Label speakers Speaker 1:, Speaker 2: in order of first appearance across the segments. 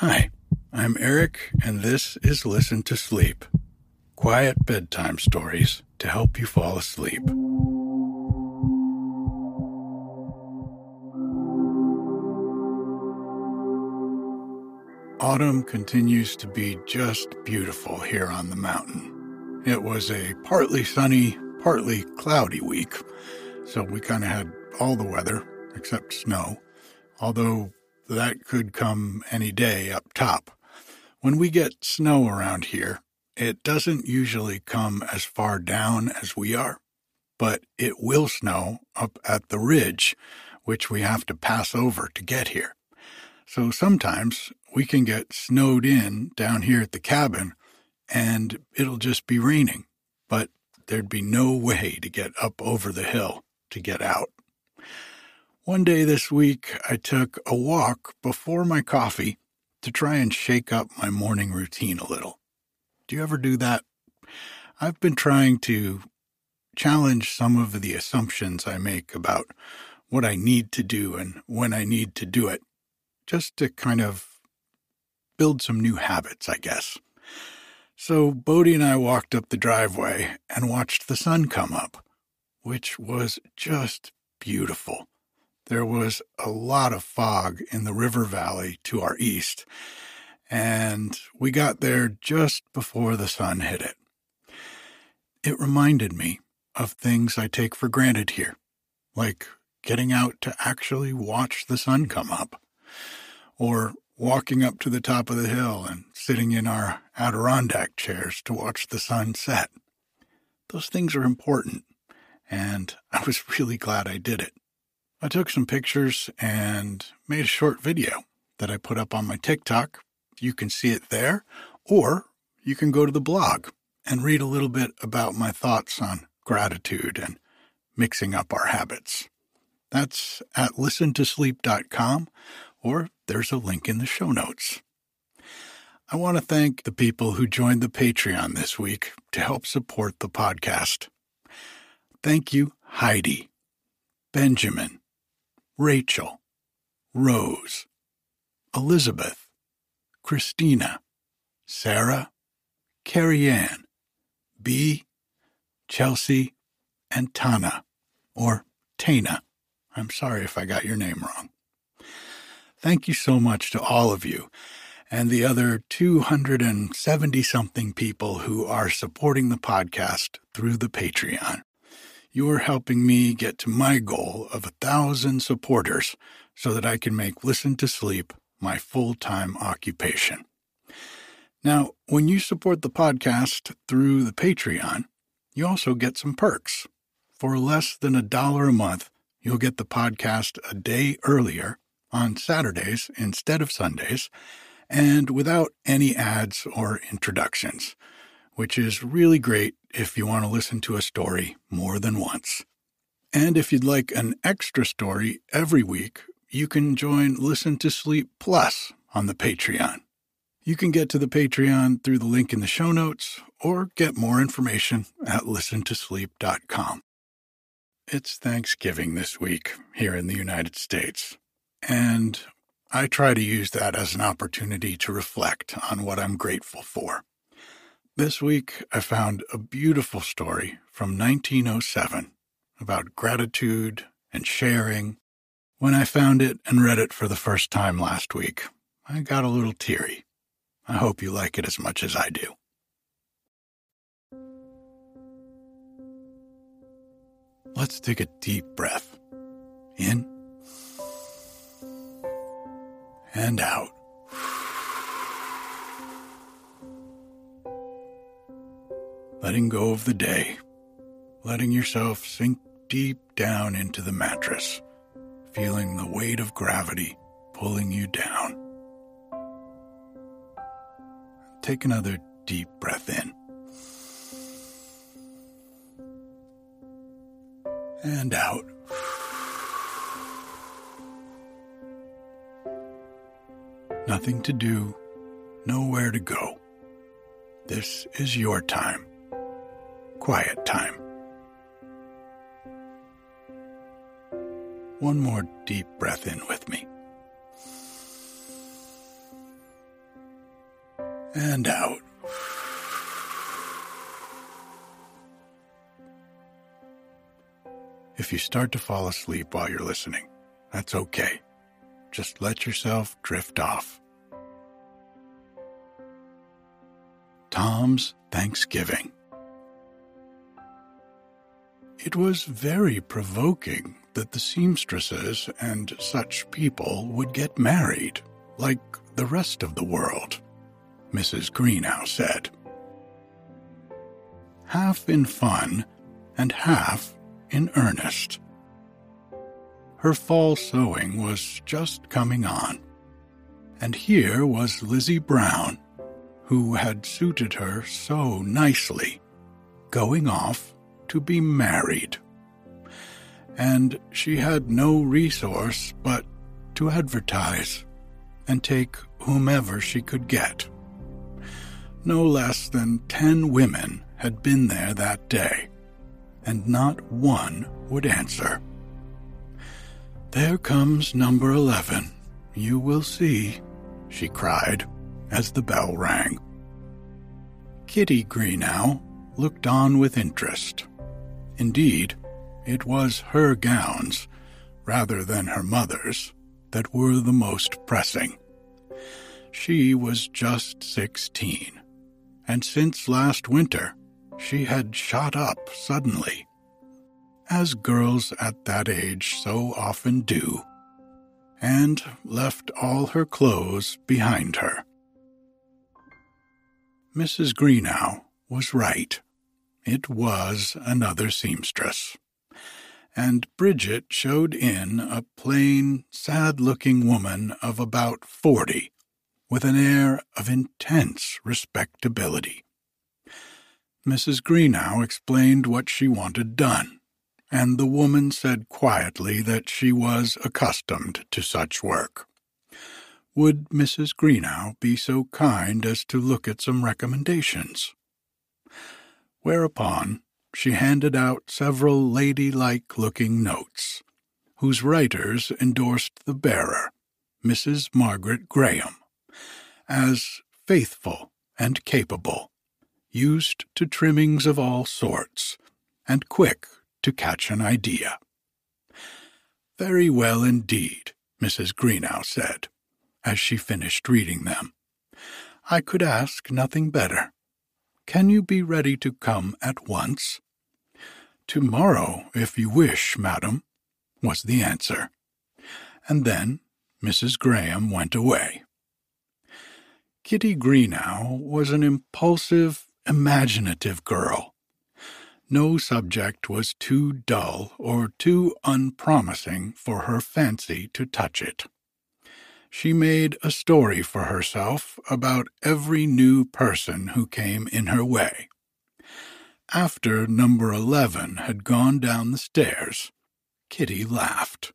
Speaker 1: Hi, I'm Eric, and this is Listen to Sleep quiet bedtime stories to help you fall asleep. Autumn continues to be just beautiful here on the mountain. It was a partly sunny, partly cloudy week, so we kind of had all the weather except snow, although that could come any day up top. When we get snow around here, it doesn't usually come as far down as we are, but it will snow up at the ridge, which we have to pass over to get here. So sometimes we can get snowed in down here at the cabin and it'll just be raining, but there'd be no way to get up over the hill to get out. One day this week, I took a walk before my coffee to try and shake up my morning routine a little. Do you ever do that? I've been trying to challenge some of the assumptions I make about what I need to do and when I need to do it just to kind of build some new habits, I guess. So Bodie and I walked up the driveway and watched the sun come up, which was just beautiful. There was a lot of fog in the river valley to our east, and we got there just before the sun hit it. It reminded me of things I take for granted here, like getting out to actually watch the sun come up or walking up to the top of the hill and sitting in our Adirondack chairs to watch the sun set. Those things are important, and I was really glad I did it. I took some pictures and made a short video that I put up on my TikTok. You can see it there, or you can go to the blog and read a little bit about my thoughts on gratitude and mixing up our habits. That's at listentosleep.com or there's a link in the show notes. I want to thank the people who joined the Patreon this week to help support the podcast. Thank you, Heidi, Benjamin, Rachel, Rose, Elizabeth, Christina, Sarah, Carrie Ann, B, Chelsea, and Tana, or Tana. I'm sorry if I got your name wrong. Thank you so much to all of you and the other 270 something people who are supporting the podcast through the Patreon. You are helping me get to my goal of a thousand supporters so that I can make Listen to Sleep my full time occupation. Now, when you support the podcast through the Patreon, you also get some perks. For less than a dollar a month, you'll get the podcast a day earlier on Saturdays instead of Sundays, and without any ads or introductions, which is really great if you want to listen to a story more than once. And if you'd like an extra story every week, you can join Listen to Sleep Plus on the Patreon. You can get to the Patreon through the link in the show notes or get more information at listentosleep.com. It's Thanksgiving this week here in the United States. And I try to use that as an opportunity to reflect on what I'm grateful for. This week, I found a beautiful story from 1907 about gratitude and sharing. When I found it and read it for the first time last week, I got a little teary. I hope you like it as much as I do. Let's take a deep breath. In and out. Letting go of the day, letting yourself sink deep down into the mattress, feeling the weight of gravity pulling you down. Take another deep breath in. And out. Nothing to do, nowhere to go. This is your time. Quiet time. One more deep breath in with me. and out. If you start to fall asleep while you're listening, that's okay. Just let yourself drift off. Tom's Thanksgiving. It was very provoking that the seamstresses and such people would get married, like the rest of the world, Mrs. Greenow said. Half in fun and half in earnest. Her fall sewing was just coming on, and here was Lizzie Brown, who had suited her so nicely, going off to be married. And she had no resource but to advertise and take whomever she could get. No less than ten women had been there that day, and not one would answer. There comes number eleven, you will see, she cried as the bell rang. Kitty Greenow looked on with interest. Indeed, it was her gowns, rather than her mother's, that were the most pressing. She was just sixteen, and since last winter she had shot up suddenly, as girls at that age so often do, and left all her clothes behind her. Mrs. Greenow was right. It was another seamstress. And Bridget showed in a plain, sad looking woman of about forty, with an air of intense respectability. Mrs. Greenow explained what she wanted done, and the woman said quietly that she was accustomed to such work. Would Mrs. Greenow be so kind as to look at some recommendations? Whereupon she handed out several ladylike looking notes, whose writers endorsed the bearer, Mrs. Margaret Graham, as faithful and capable, used to trimmings of all sorts, and quick to catch an idea. Very well indeed, Mrs. Greenow said, as she finished reading them. I could ask nothing better. Can you be ready to come at once? Tomorrow, if you wish, madam, was the answer. And then Mrs. Graham went away. Kitty Greenow was an impulsive, imaginative girl. No subject was too dull or too unpromising for her fancy to touch it she made a story for herself about every new person who came in her way. After number 11 had gone down the stairs, Kitty laughed.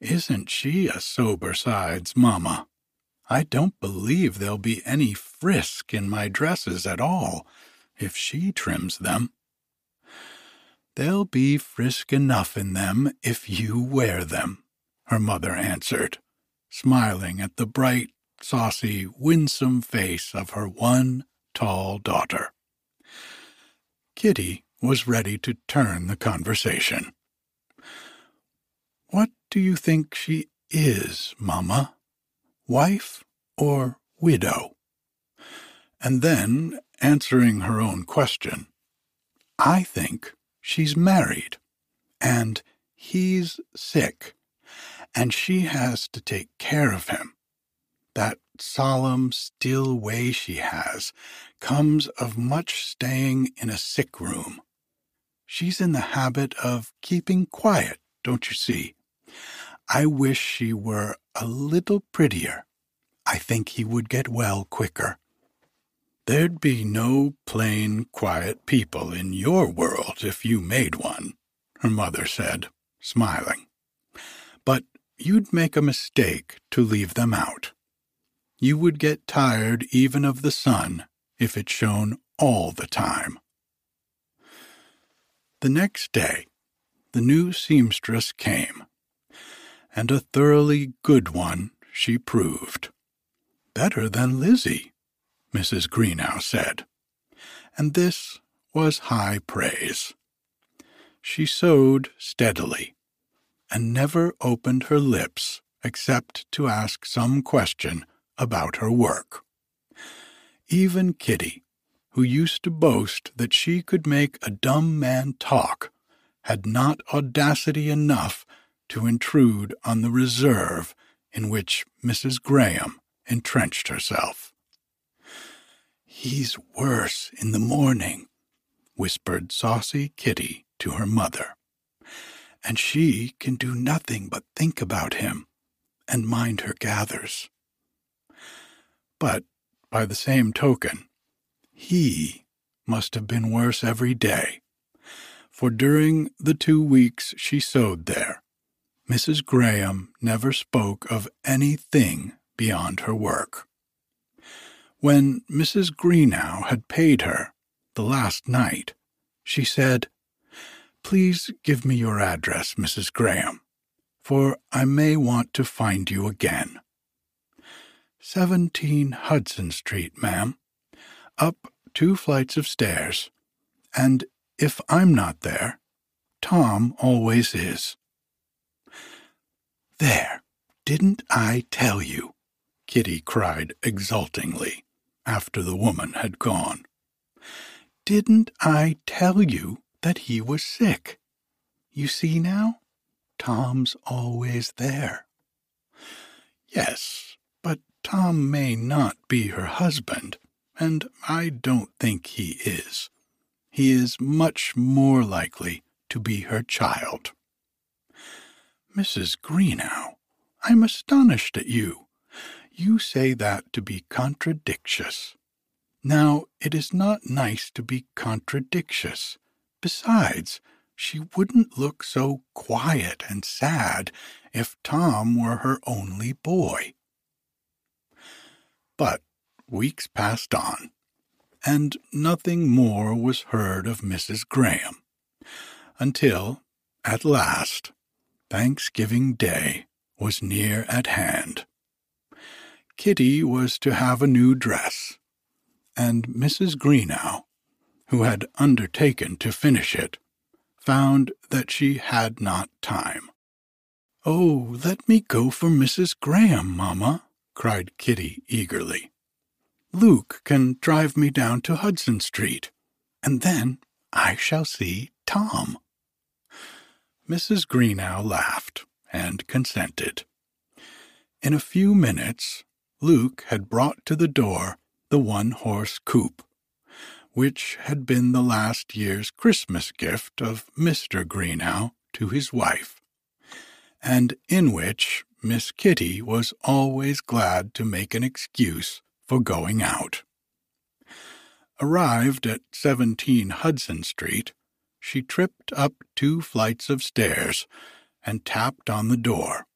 Speaker 1: Isn't she a sober sides, Mamma? I don't believe there'll be any frisk in my dresses at all if she trims them. There'll be frisk enough in them if you wear them, her mother answered smiling at the bright, saucy, winsome face of her one tall daughter. Kitty was ready to turn the conversation. What do you think she is, Mamma? Wife or widow? And then, answering her own question, I think she's married, and he's sick and she has to take care of him. That solemn, still way she has comes of much staying in a sick room. She's in the habit of keeping quiet, don't you see? I wish she were a little prettier. I think he would get well quicker. There'd be no plain, quiet people in your world if you made one, her mother said, smiling. You'd make a mistake to leave them out. You would get tired even of the sun if it shone all the time. The next day, the new seamstress came, and a thoroughly good one she proved. Better than Lizzie, Mrs. Greenow said, and this was high praise. She sewed steadily, and never opened her lips except to ask some question about her work. Even Kitty, who used to boast that she could make a dumb man talk, had not audacity enough to intrude on the reserve in which Mrs. Graham entrenched herself. He's worse in the morning, whispered saucy Kitty to her mother, and she can do nothing but think about him and mind her gathers. But by the same token, he must have been worse every day, for during the two weeks she sewed there, Mrs. Graham never spoke of anything beyond her work. When Mrs. Greenow had paid her the last night, she said, Please give me your address, Mrs. Graham, for I may want to find you again. 17 Hudson Street, ma'am, up two flights of stairs, and if I'm not there, Tom always is. There, didn't I tell you? Kitty cried exultingly after the woman had gone. Didn't I tell you that he was sick? You see now, Tom's always there. Yes, but Tom may not be her husband, and I don't think he is. He is much more likely to be her child. Mrs. Greenow, I'm astonished at you. You say that to be contradictious. Now, it is not nice to be contradictious. Besides, she wouldn't look so quiet and sad if Tom were her only boy. But weeks passed on, and nothing more was heard of Mrs. Graham, until, at last, Thanksgiving Day was near at hand. Kitty was to have a new dress, and Mrs. Greenow, who had undertaken to finish it, found that she had not time. Oh, let me go for Mrs. Graham, mamma, cried Kitty eagerly. Luke can drive me down to Hudson Street, and then I shall see Tom. Mrs. Greenow laughed and consented. In a few minutes, Luke had brought to the door the one horse coupe, which had been the last year's Christmas gift of Mr. Greenow to his wife, and in which Miss Kitty was always glad to make an excuse for going out. Arrived at 17 Hudson Street, she tripped up two flights of stairs and tapped on the door,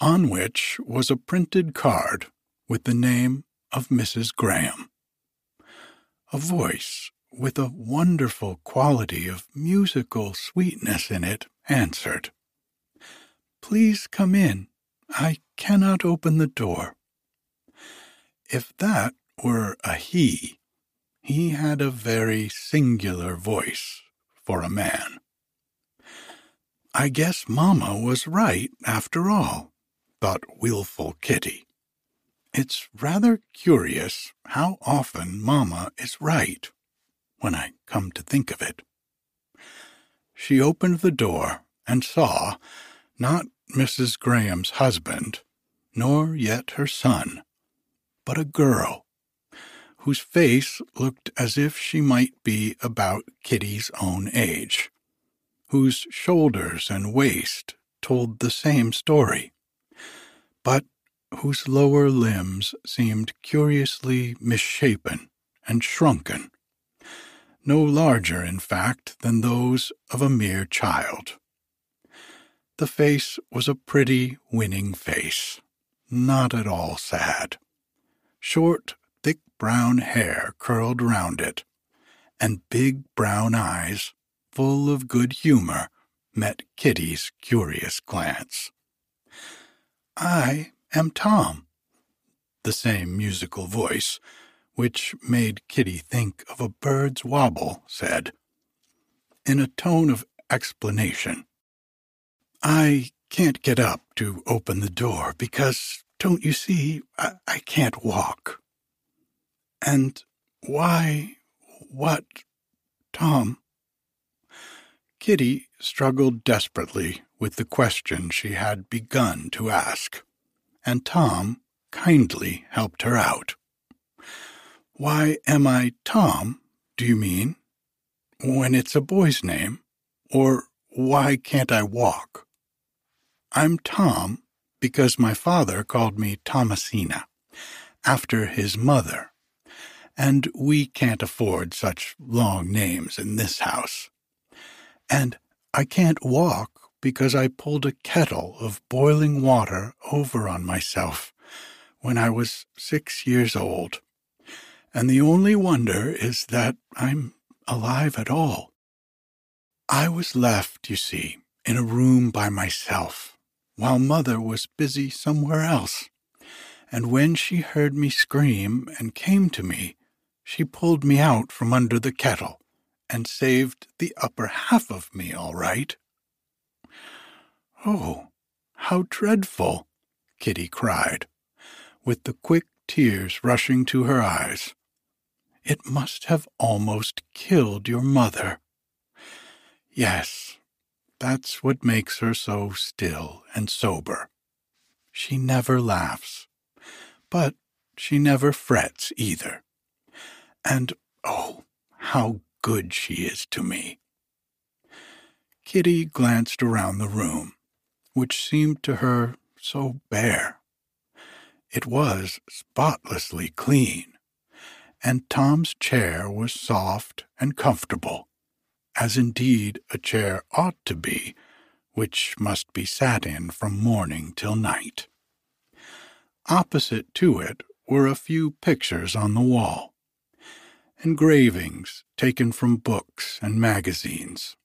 Speaker 1: on which was a printed card with the name of Mrs. Graham. A voice with a wonderful quality of musical sweetness in it answered, Please come in. I cannot open the door. If that were a he, he had a very singular voice for a man. I guess Mamma was right after all, thought wilful Kitty. It's rather curious how often Mamma is right, when I come to think of it. She opened the door and saw, not Mrs. Graham's husband, nor yet her son, but a girl whose face looked as if she might be about Kitty's own age, whose shoulders and waist told the same story, but whose lower limbs seemed curiously misshapen and shrunken, no larger, in fact, than those of a mere child. The face was a pretty, winning face, not at all sad. Short, thick brown hair curled round it, and big brown eyes, full of good humor, met Kitty's curious glance. I am Tom, the same musical voice, which made Kitty think of a bird's wobble, said, in a tone of explanation, I can't get up to open the door because, don't you see, I, I can't walk. And why, what, Tom? Kitty struggled desperately with the question she had begun to ask, and Tom kindly helped her out. Why am I Tom, do you mean? When it's a boy's name? Or why can't I walk? I'm Tom because my father called me Thomasina, after his mother, and we can't afford such long names in this house. And I can't walk because I pulled a kettle of boiling water over on myself when I was six years old and the only wonder is that I'm alive at all. I was left, you see, in a room by myself, while Mother was busy somewhere else, and when she heard me scream and came to me, she pulled me out from under the kettle and saved the upper half of me all right. Oh, how dreadful! Kitty cried, with the quick tears rushing to her eyes. It must have almost killed your mother. Yes, that's what makes her so still and sober. She never laughs, but she never frets either. And oh, how good she is to me. Kitty glanced around the room, which seemed to her so bare. It was spotlessly clean, and Tom's chair was soft and comfortable, as indeed a chair ought to be, which must be sat in from morning till night. Opposite to it were a few pictures on the wall, engravings taken from books and magazines,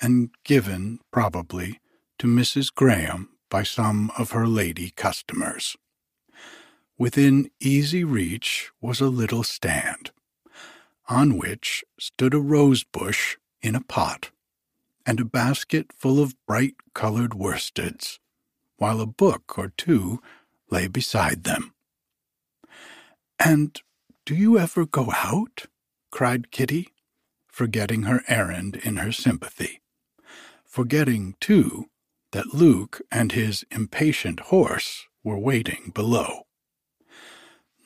Speaker 1: and given, probably, to Mrs. Graham by some of her lady customers. Within easy reach was a little stand, on which stood a rose bush in a pot, and a basket full of bright colored worsteds, while a book or two lay beside them. And do you ever go out? cried Kitty, forgetting her errand in her sympathy, forgetting, too, that Luke and his impatient horse were waiting below.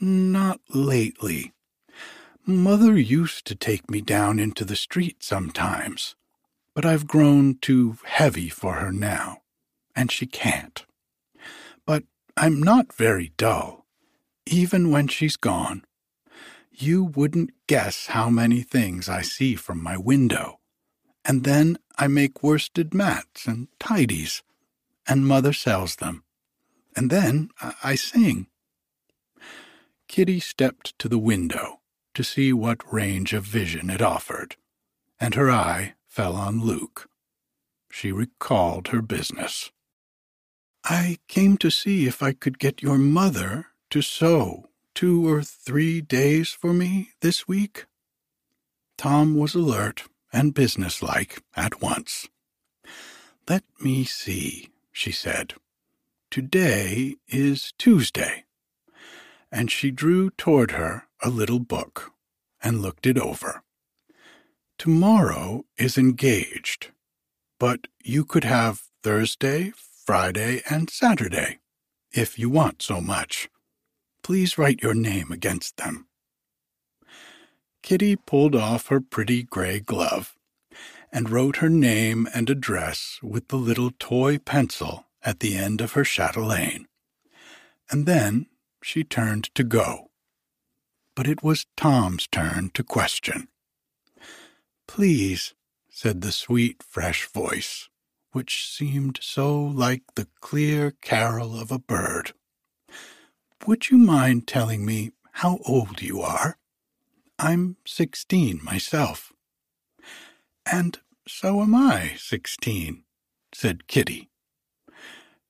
Speaker 1: Not lately. Mother used to take me down into the street sometimes, but I've grown too heavy for her now, and she can't. But I'm not very dull, even when she's gone. You wouldn't guess how many things I see from my window. And then I make worsted mats and tidies, and Mother sells them. And then I sing. Kitty stepped to the window to see what range of vision it offered, and her eye fell on Luke. She recalled her business. I came to see if I could get your mother to sew two or three days for me this week. Tom was alert and businesslike at once. Let me see, she said. Today is Tuesday and she drew toward her a little book and looked it over. Tomorrow is engaged, but you could have Thursday, Friday, and Saturday, if you want so much. Please write your name against them. Kitty pulled off her pretty gray glove and wrote her name and address with the little toy pencil at the end of her chatelaine, and then she turned to go. But it was Tom's turn to question. Please, said the sweet, fresh voice, which seemed so like the clear carol of a bird. Would you mind telling me how old you are? I'm sixteen myself. And so am I sixteen, said Kitty.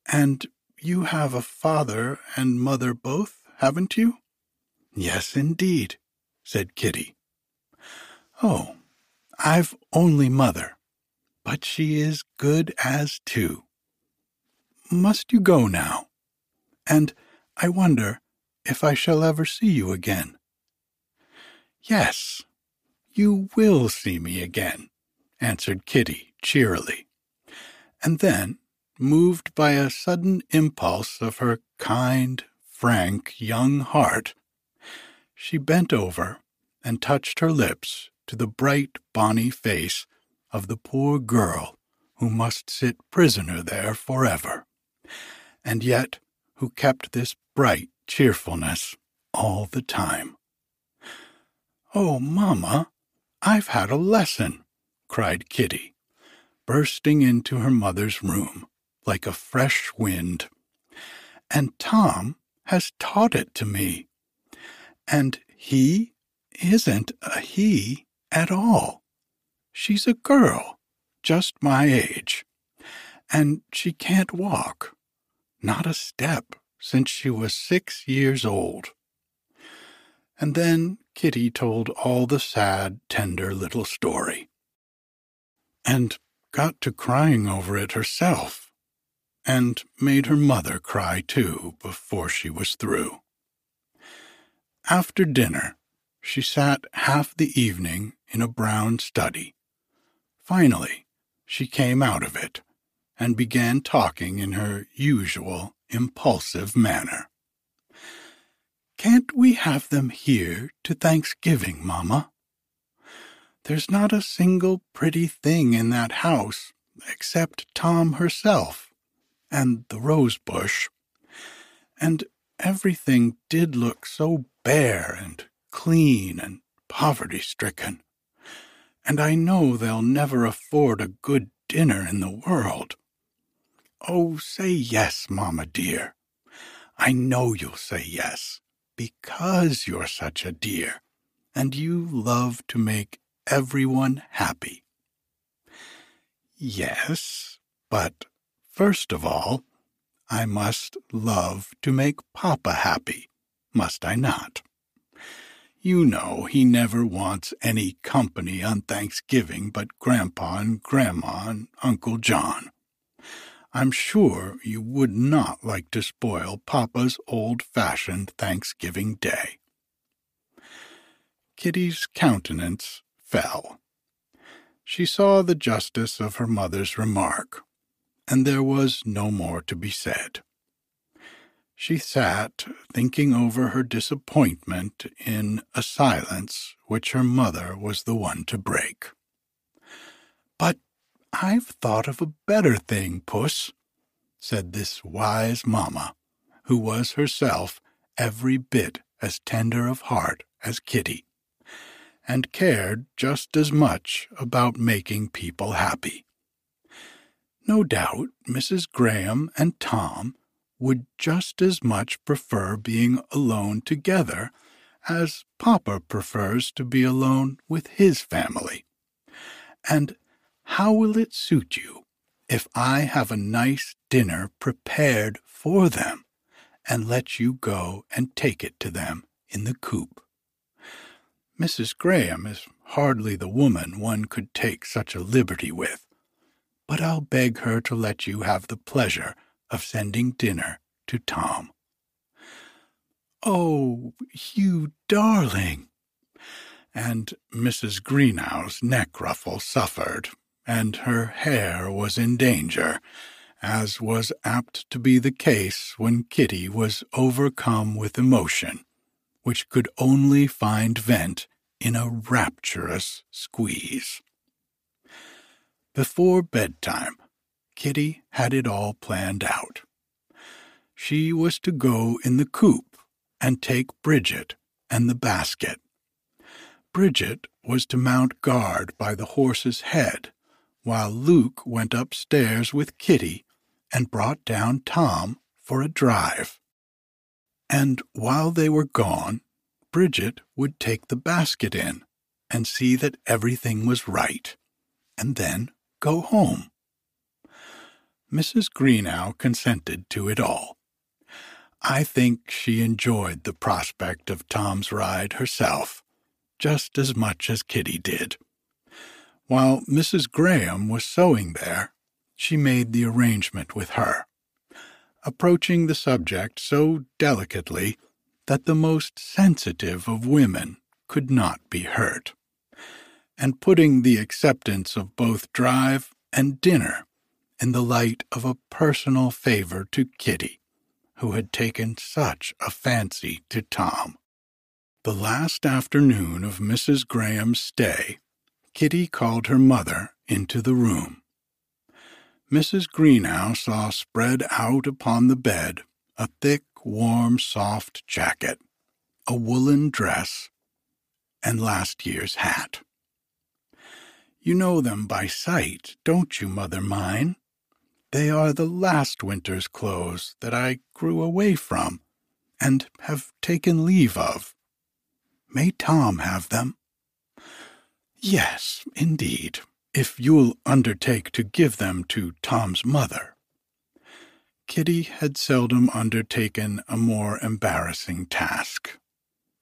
Speaker 1: And you have a father and mother both, haven't you? Yes, indeed, said Kitty. Oh, I've only mother, but she is good as two. Must you go now? And I wonder if I shall ever see you again. Yes, you will see me again, answered Kitty cheerily. And then, moved by a sudden impulse of her kind, frank young heart, she bent over and touched her lips to the bright, bonny face of the poor girl who must sit prisoner there forever, and yet who kept this bright cheerfulness all the time. Oh, mamma, I've had a lesson, cried Kitty, bursting into her mother's room like a fresh wind. And Tom has taught it to me. And he isn't a he at all. She's a girl, just my age. And she can't walk, not a step since she was six years old. And then Kitty told all the sad, tender little story. And got to crying over it herself, and made her mother cry too before she was through. After dinner, she sat half the evening in a brown study. Finally, she came out of it and began talking in her usual impulsive manner. Can't we have them here to Thanksgiving, Mamma? There's not a single pretty thing in that house except Tom herself and the rose bush. And everything did look so bare and clean and poverty stricken. And I know they'll never afford a good dinner in the world. Oh, say yes, Mamma dear. I know you'll say yes, because you're such a dear, and you love to make everyone happy. Yes, but first of all, I must love to make Papa happy, must I not? You know he never wants any company on Thanksgiving but Grandpa and Grandma and Uncle John. I'm sure you would not like to spoil Papa's old fashioned Thanksgiving Day. Kitty's countenance fell. She saw the justice of her mother's remark, and there was no more to be said. She sat thinking over her disappointment in a silence which her mother was the one to break. I've thought of a better thing, Puss, said this wise mamma, who was herself every bit as tender of heart as Kitty, and cared just as much about making people happy. No doubt Mrs. Graham and Tom would just as much prefer being alone together as Papa prefers to be alone with his family. And how will it suit you if I have a nice dinner prepared for them and let you go and take it to them in the coupe? Mrs. Graham is hardly the woman one could take such a liberty with, but I'll beg her to let you have the pleasure of sending dinner to Tom. Oh, you darling! And Mrs. Greenow's neck ruffle suffered and her hair was in danger, as was apt to be the case when Kitty was overcome with emotion, which could only find vent in a rapturous squeeze. Before bedtime, Kitty had it all planned out. She was to go in the coupe and take Bridget and the basket. Bridget was to mount guard by the horse's head while Luke went upstairs with Kitty and brought down Tom for a drive. And while they were gone, Bridget would take the basket in and see that everything was right, and then go home. Mrs. Greenow consented to it all. I think she enjoyed the prospect of Tom's ride herself, just as much as Kitty did. While Mrs. Graham was sewing there, she made the arrangement with her, approaching the subject so delicately that the most sensitive of women could not be hurt, and putting the acceptance of both drive and dinner in the light of a personal favor to Kitty, who had taken such a fancy to Tom. The last afternoon of Mrs. Graham's stay, Kitty called her mother into the room. Mrs. Greenow saw spread out upon the bed a thick, warm, soft jacket, a woolen dress, and last year's hat. You know them by sight, don't you, mother mine? They are the last winter's clothes that I grew away from and have taken leave of. May Tom have them? Yes, indeed, if you'll undertake to give them to Tom's mother. Kitty had seldom undertaken a more embarrassing task.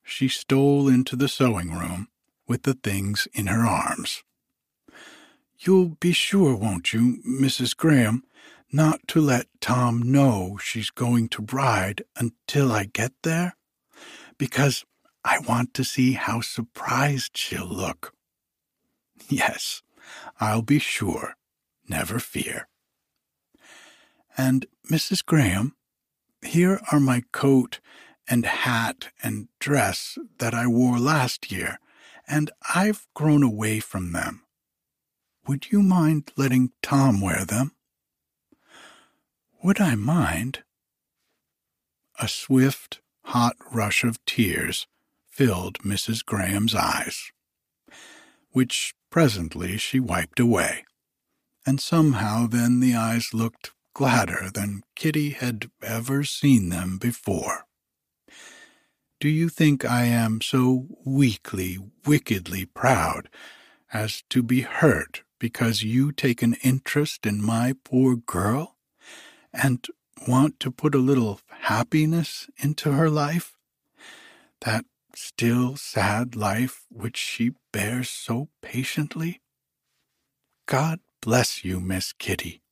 Speaker 1: She stole into the sewing room with the things in her arms. You'll be sure, won't you, Mrs. Graham, not to let Tom know she's going to ride until I get there? Because I want to see how surprised she'll look. Yes, I'll be sure. Never fear. And, Mrs. Graham, here are my coat and hat and dress that I wore last year, and I've grown away from them. Would you mind letting Tom wear them? Would I mind? A swift, hot rush of tears filled Mrs. Graham's eyes, which presently she wiped away, and somehow then the eyes looked gladder than Kitty had ever seen them before. Do you think I am so weakly, wickedly proud as to be hurt because you take an interest in my poor girl and want to put a little happiness into her life? That still sad life which she bears so patiently? God bless you, Miss Kitty.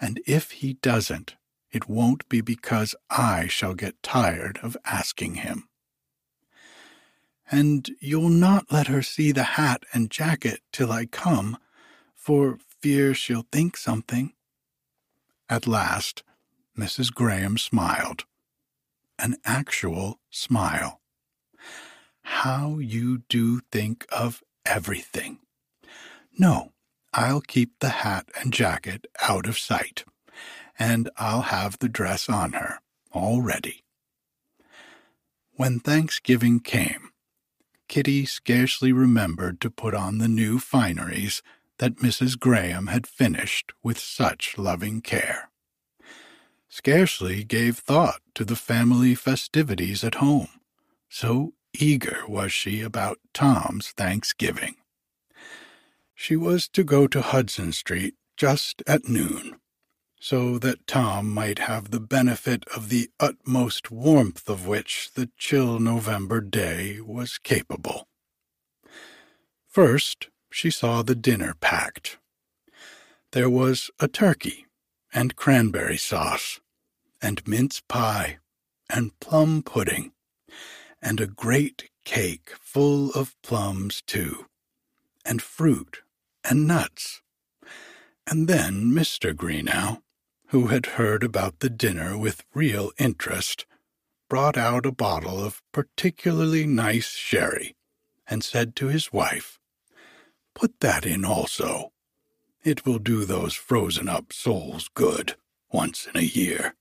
Speaker 1: And if he doesn't, it won't be because I shall get tired of asking him. And you'll not let her see the hat and jacket till I come, for fear she'll think something. At last, Mrs. Graham smiled. An actual smile. How you do think of everything. No, I'll keep the hat and jacket out of sight, and I'll have the dress on her, all ready. When Thanksgiving came, Kitty scarcely remembered to put on the new fineries that Mrs. Graham had finished with such loving care. Scarcely gave thought to the family festivities at home, so eager was she about Tom's Thanksgiving. She was to go to Hudson Street just at noon, so that Tom might have the benefit of the utmost warmth of which the chill November day was capable. First, she saw the dinner packed. There was a turkey and cranberry sauce, and mince pie, and plum pudding, and a great cake full of plums, too, and fruit and nuts. And then Mr. Greenow, who had heard about the dinner with real interest, brought out a bottle of particularly nice sherry and said to his wife, Put that in also. It will do those frozen up souls good once in a year.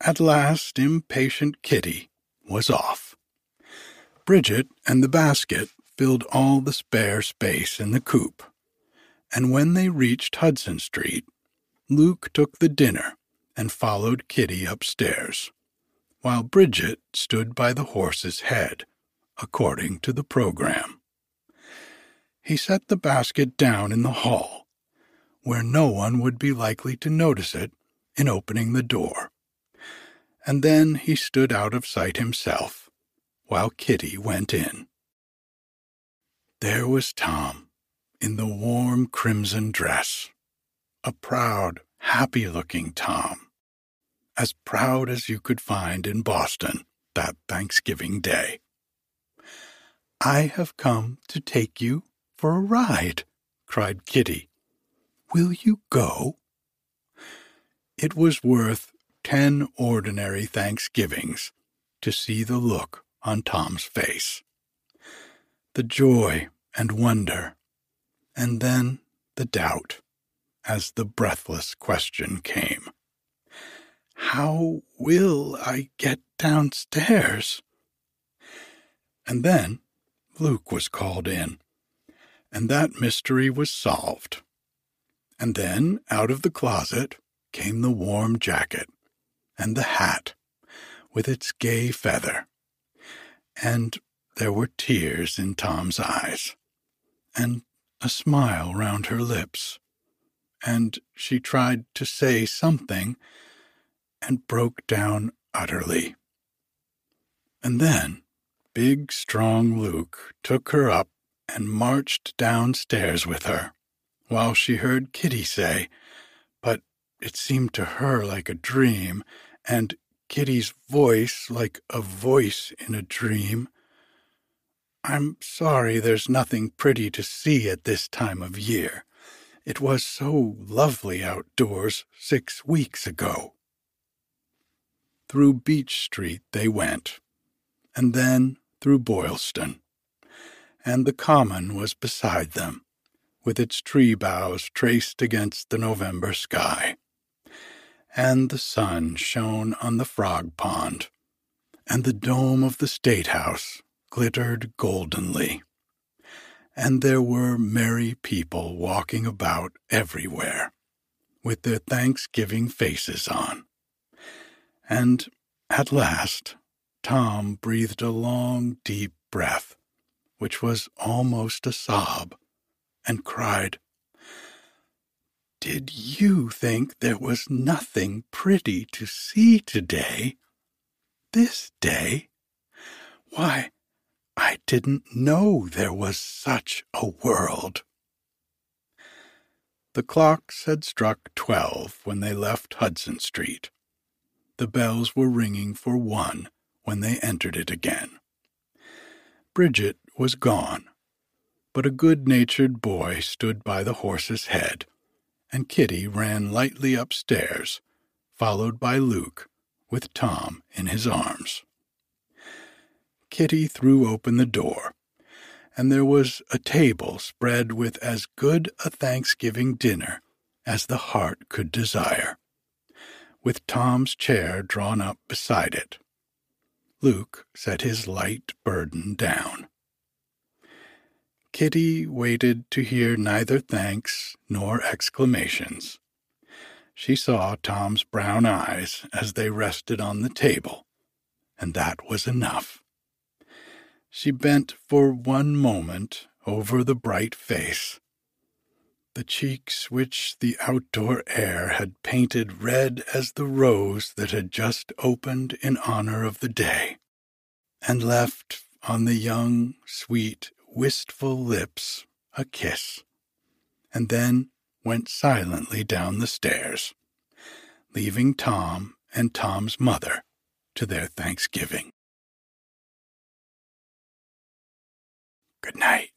Speaker 1: At last impatient Kitty was off. Bridget and the basket filled all the spare space in the coupe, and when they reached Hudson Street, Luke took the dinner and followed Kitty upstairs, while Bridget stood by the horse's head, according to the program. He set the basket down in the hall, where no one would be likely to notice it in opening the door, and then he stood out of sight himself while Kitty went in. There was Tom in the warm crimson dress, a proud, happy looking Tom, as proud as you could find in Boston that Thanksgiving Day. I have come to take you for a ride, cried Kitty. Will you go? It was worth ten ordinary Thanksgivings to see the look on Tom's face. The joy and wonder, and then the doubt as the breathless question came How will I get downstairs? And then Luke was called in, and that mystery was solved. And then out of the closet came the warm jacket and the hat with its gay feather. And there were tears in Tom's eyes, and a smile round her lips, and she tried to say something and broke down utterly. And then big, strong Luke took her up and marched downstairs with her, while she heard Kitty say, but it seemed to her like a dream, and Kitty's voice like a voice in a dream. I'm sorry there's nothing pretty to see at this time of year. It was so lovely outdoors six weeks ago. Through Beech Street they went, and then through Boylston, and the common was beside them, with its tree boughs traced against the November sky and the sun shone on the frog pond, and the dome of the State House glittered goldenly. And there were merry people walking about everywhere, with their Thanksgiving faces on. And at last, Tom breathed a long, deep breath, which was almost a sob, and cried, did you think there was nothing pretty to see today? This day? Why, I didn't know there was such a world. The clocks had struck twelve when they left Hudson Street. The bells were ringing for one when they entered it again. Bridget was gone, but a good natured boy stood by the horse's head and Kitty ran lightly upstairs, followed by Luke, with Tom in his arms. Kitty threw open the door, and there was a table spread with as good a Thanksgiving dinner as the heart could desire, with Tom's chair drawn up beside it. Luke set his light burden down. Kitty waited to hear neither thanks nor exclamations. She saw Tom's brown eyes as they rested on the table, and that was enough. She bent for one moment over the bright face, the cheeks which the outdoor air had painted red as the rose that had just opened in honor of the day, and left on the young, sweet, wistful lips a kiss, and then went silently down the stairs, leaving Tom and Tom's mother to their Thanksgiving. Good night.